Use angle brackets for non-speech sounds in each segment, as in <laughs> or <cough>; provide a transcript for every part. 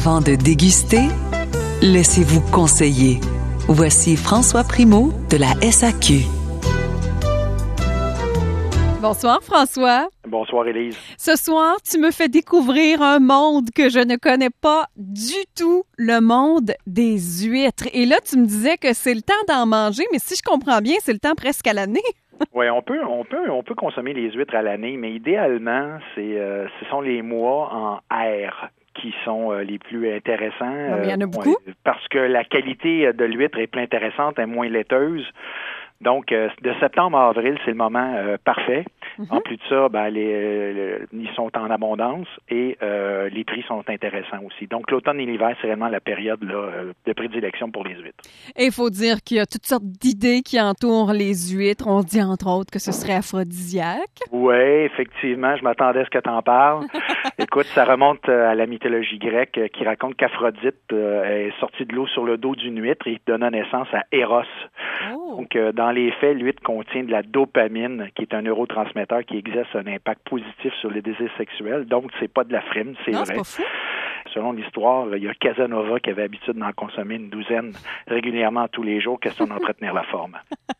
Avant de déguster, laissez-vous conseiller. Voici François Primo de la SAQ. Bonsoir François. Bonsoir Élise. Ce soir, tu me fais découvrir un monde que je ne connais pas du tout, le monde des huîtres. Et là, tu me disais que c'est le temps d'en manger, mais si je comprends bien, c'est le temps presque à l'année. <laughs> oui, on peut, on peut, on peut consommer les huîtres à l'année, mais idéalement, c'est, euh, ce sont les mois en air qui sont euh, les plus intéressants. il y en a beaucoup. parce que la qualité de l'huître est plus intéressante, et moins laiteuse. Donc, euh, de septembre à avril, c'est le moment euh, parfait. Mhm. En plus de ça, ben, les, euh, ils sont en abondance et les prix sont intéressants aussi. Donc, l'automne et l'hiver, c'est vraiment la période là, de prédilection pour les huîtres. Et il faut dire qu'il y a toutes sortes d'idées qui entourent les huîtres. On dit entre autres que ce serait aphrodisiaque. Oui, effectivement, je m'attendais à ce que tu en parles. <laughs> Écoute, ça remonte à la mythologie grecque qui raconte qu'Aphrodite est sortie de l'eau sur le dos d'une huître et donna naissance à Eros. Oh. Donc, dans les faits, l'huître contient de la dopamine, qui est un neurotransmetteur qui exerce un impact positif sur les désirs sexuels. Donc, c'est pas de la frime, c'est vrai. Selon l'histoire, il y a Casanova qui avait l'habitude d'en consommer une douzaine régulièrement tous les jours, question d'entretenir la forme.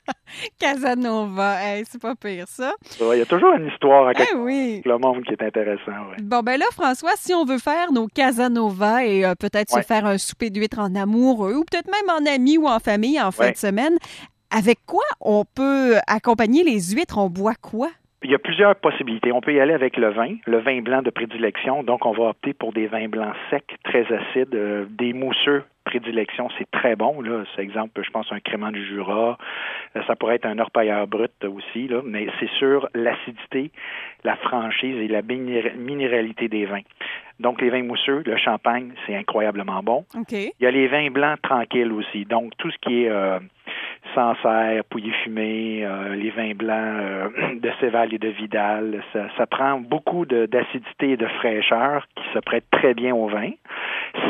<laughs> Casanova, c'est pas pire ça. Il y a toujours une histoire à eh oui. le monde qui est intéressant. Bon, ben là, François, si on veut faire nos Casanova et euh, peut-être se faire un souper d'huître en amoureux ou peut-être même en amis ou en famille en fin de semaine, avec quoi on peut accompagner les huîtres? On boit quoi? Il y a plusieurs possibilités. On peut y aller avec le vin, le vin blanc de prédilection. Donc, on va opter pour des vins blancs secs, très acides, euh, des mousseux prédilection, c'est très bon. Là. C'est exemple, je pense, un crément du Jura. Euh, ça pourrait être un orpailleur brut aussi, là, mais c'est sur l'acidité, la franchise et la minéralité des vins. Donc, les vins mousseux, le champagne, c'est incroyablement bon. Il y a les vins blancs tranquilles aussi. Donc, tout ce qui est euh, Sancerre, Pouilly Fumé, euh, les vins blancs euh, <clears throat> de Céval et de Vidal. Ça, prend beaucoup d'acidité et de fraîcheur qui se prêtent très bien au vin.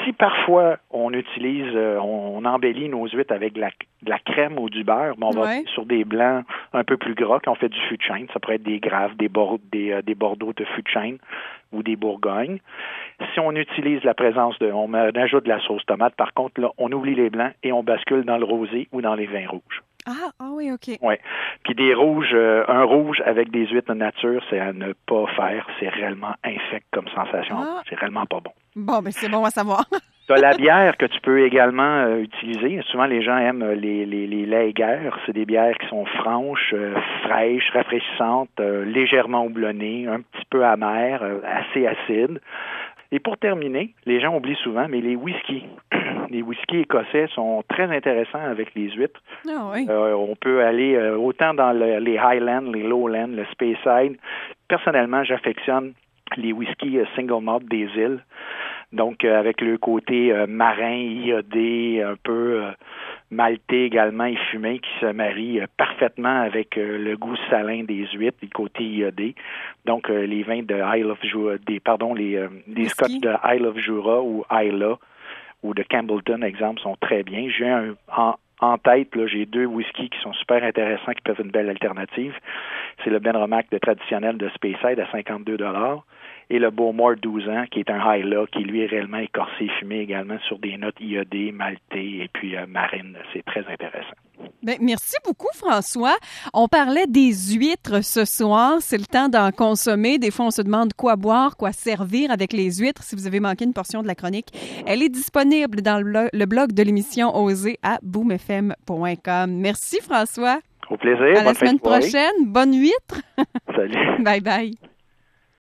Si parfois on utilise, euh, on, embellit nos huîtres avec de la, crème ou du beurre, on va sur des blancs un peu plus gras, quand on fait du fût de chêne, ça pourrait être des graves, des, des, des bordeaux de fût de chêne ou des bourgognes. Si on utilise la présence de, on ajoute de la sauce tomate, par contre, là, on oublie les blancs et on bascule dans le rosé ou dans les vins rouges. Ah, ah oui, OK. Oui. Puis des rouges, euh, un rouge avec des huîtres de nature, c'est à ne pas faire. C'est réellement infect comme sensation. Ah. C'est réellement pas bon. Bon, mais c'est bon à savoir. <laughs> tu as la bière que tu peux également euh, utiliser. Souvent, les gens aiment euh, les, les, les C'est des bières qui sont franches, fraîches, rafraîchissantes, légèrement houblonnées, un petit peu amères, assez acides. Et pour terminer, les gens oublient souvent, mais les whiskies. Les whiskies écossais sont très intéressants avec les huîtres. Ah oui. euh, on peut aller euh, autant dans le, les Highlands, les Lowlands, le Speyside. Personnellement, j'affectionne les whiskies euh, single malt des îles. Donc, euh, avec le côté marin, iodé, un peu maltais également et fumé qui se marie parfaitement avec le goût salin des huîtres, le côté iodé. Donc, les vins de Isle of Jura, des, pardon, les, scotch de Isle of Jura ou Isla ou de Campbellton, exemple, sont très bien. J'ai un, en, en tête, j'ai deux whiskies qui sont super intéressants, qui peuvent être une belle alternative. C'est le Benromac de traditionnel de Speyside à 52 et le Beaumont 12 ans, qui est un high là, qui lui est réellement écorcé et fumé également sur des notes iodées, maltées et puis euh, marines. C'est très intéressant. Bien, merci beaucoup, François. On parlait des huîtres ce soir. C'est le temps d'en consommer. Des fois, on se demande quoi boire, quoi servir avec les huîtres. Si vous avez manqué une portion de la chronique, elle est disponible dans le blog de l'émission Oser à boomfm.com. Merci, François. Au plaisir. À la semaine prochaine. Bonne huître. Salut. <laughs> bye bye.